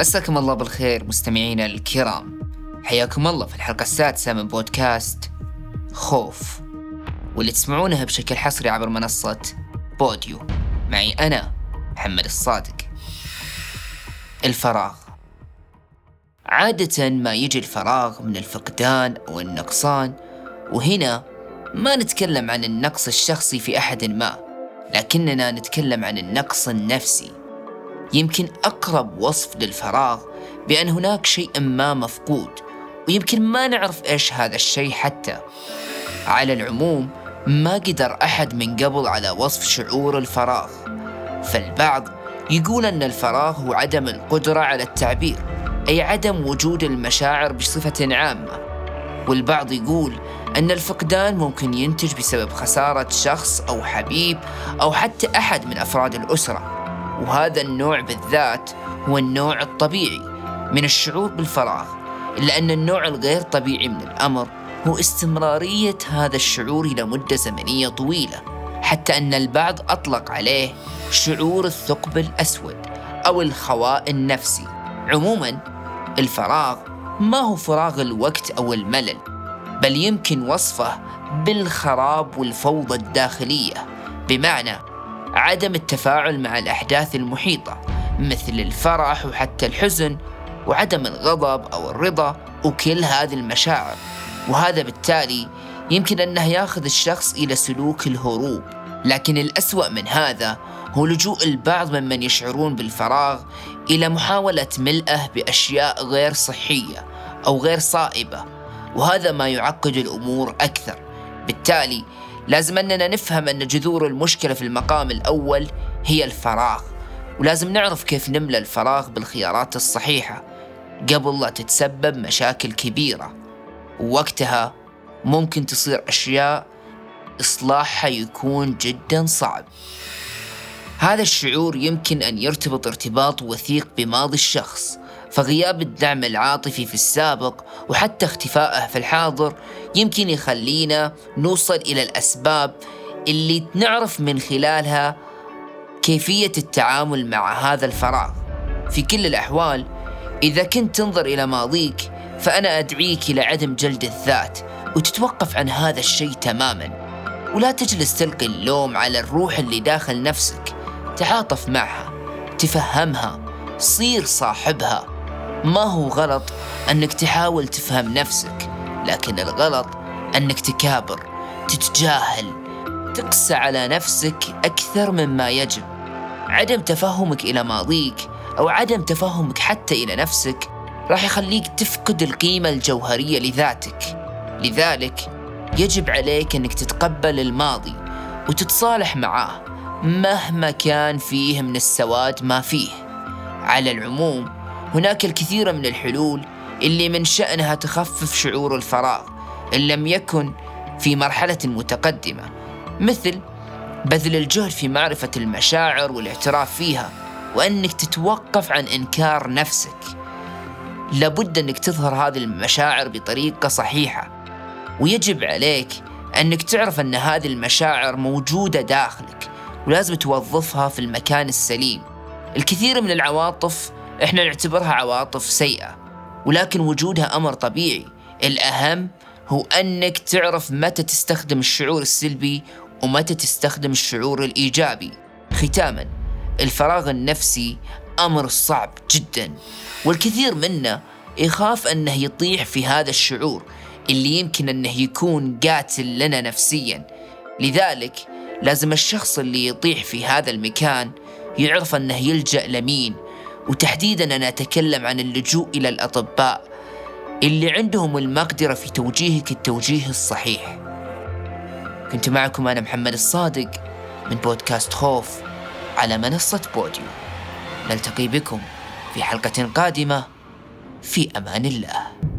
مساكم الله بالخير مستمعينا الكرام. حياكم الله في الحلقة السادسة من بودكاست خوف واللي تسمعونها بشكل حصري عبر منصة بوديو. معي أنا محمد الصادق. الفراغ. عادة ما يجي الفراغ من الفقدان أو النقصان وهنا ما نتكلم عن النقص الشخصي في أحد ما لكننا نتكلم عن النقص النفسي. يمكن أقرب وصف للفراغ بأن هناك شيء ما مفقود ويمكن ما نعرف إيش هذا الشيء حتى. على العموم ما قدر أحد من قبل على وصف شعور الفراغ. فالبعض يقول أن الفراغ هو عدم القدرة على التعبير أي عدم وجود المشاعر بصفة عامة. والبعض يقول أن الفقدان ممكن ينتج بسبب خسارة شخص أو حبيب أو حتى أحد من أفراد الأسرة. وهذا النوع بالذات هو النوع الطبيعي من الشعور بالفراغ إلا أن النوع الغير طبيعي من الأمر هو استمرارية هذا الشعور إلى مدة زمنية طويلة حتى أن البعض أطلق عليه شعور الثقب الأسود أو الخواء النفسي. عموما الفراغ ما هو فراغ الوقت أو الملل بل يمكن وصفه بالخراب والفوضى الداخلية. بمعنى عدم التفاعل مع الأحداث المحيطة مثل الفرح وحتى الحزن وعدم الغضب أو الرضا وكل هذه المشاعر. وهذا بالتالي يمكن أنه يأخذ الشخص إلى سلوك الهروب. لكن الأسوأ من هذا هو لجوء البعض ممن يشعرون بالفراغ إلى محاولة ملئه بأشياء غير صحية أو غير صائبة. وهذا ما يعقد الأمور أكثر. بالتالي لازم أننا نفهم أن جذور المشكلة في المقام الأول هي الفراغ. ولازم نعرف كيف نملى الفراغ بالخيارات الصحيحة قبل لا تتسبب مشاكل كبيرة. ووقتها ممكن تصير أشياء إصلاحها يكون جدا صعب. هذا الشعور يمكن أن يرتبط ارتباط وثيق بماضي الشخص. فغياب الدعم العاطفي في السابق وحتى اختفائه في الحاضر يمكن يخلينا نوصل إلى الأسباب اللي نعرف من خلالها كيفية التعامل مع هذا الفراغ. في كل الأحوال إذا كنت تنظر إلى ماضيك فأنا أدعيك إلى عدم جلد الذات وتتوقف عن هذا الشيء تماما. ولا تجلس تلقي اللوم على الروح اللي داخل نفسك تعاطف معها تفهمها صير صاحبها. ما هو غلط أنك تحاول تفهم نفسك لكن الغلط أنك تكابر تتجاهل تقسى على نفسك أكثر مما يجب. عدم تفهمك إلى ماضيك أو عدم تفهمك حتى إلى نفسك راح يخليك تفقد القيمة الجوهرية لذاتك. لذلك يجب عليك أنك تتقبل الماضي وتتصالح معاه مهما كان فيه من السواد ما فيه. على العموم هناك الكثير من الحلول اللي من شأنها تخفف شعور الفراغ إن لم يكن في مرحلة متقدمة مثل بذل الجهد في معرفة المشاعر والاعتراف فيها وأنك تتوقف عن إنكار نفسك. لابد أنك تظهر هذه المشاعر بطريقة صحيحة ويجب عليك أنك تعرف أن هذه المشاعر موجودة داخلك ولازم توظفها في المكان السليم. الكثير من العواطف إحنا نعتبرها عواطف سيئة ولكن وجودها أمر طبيعي. الأهم هو أنك تعرف متى تستخدم الشعور السلبي ومتى تستخدم الشعور الإيجابي. ختاما الفراغ النفسي أمر صعب جدا والكثير منا يخاف أنه يطيح في هذا الشعور اللي يمكن أنه يكون قاتل لنا نفسيا. لذلك لازم الشخص اللي يطيح في هذا المكان يعرف أنه يلجأ لمين وتحديدا أنا أتكلم عن اللجوء إلى الأطباء اللي عندهم المقدرة في توجيهك التوجيه الصحيح. كنت معكم أنا محمد الصادق من بودكاست خوف على منصة بوديو. نلتقي بكم في حلقة قادمة. في أمان الله.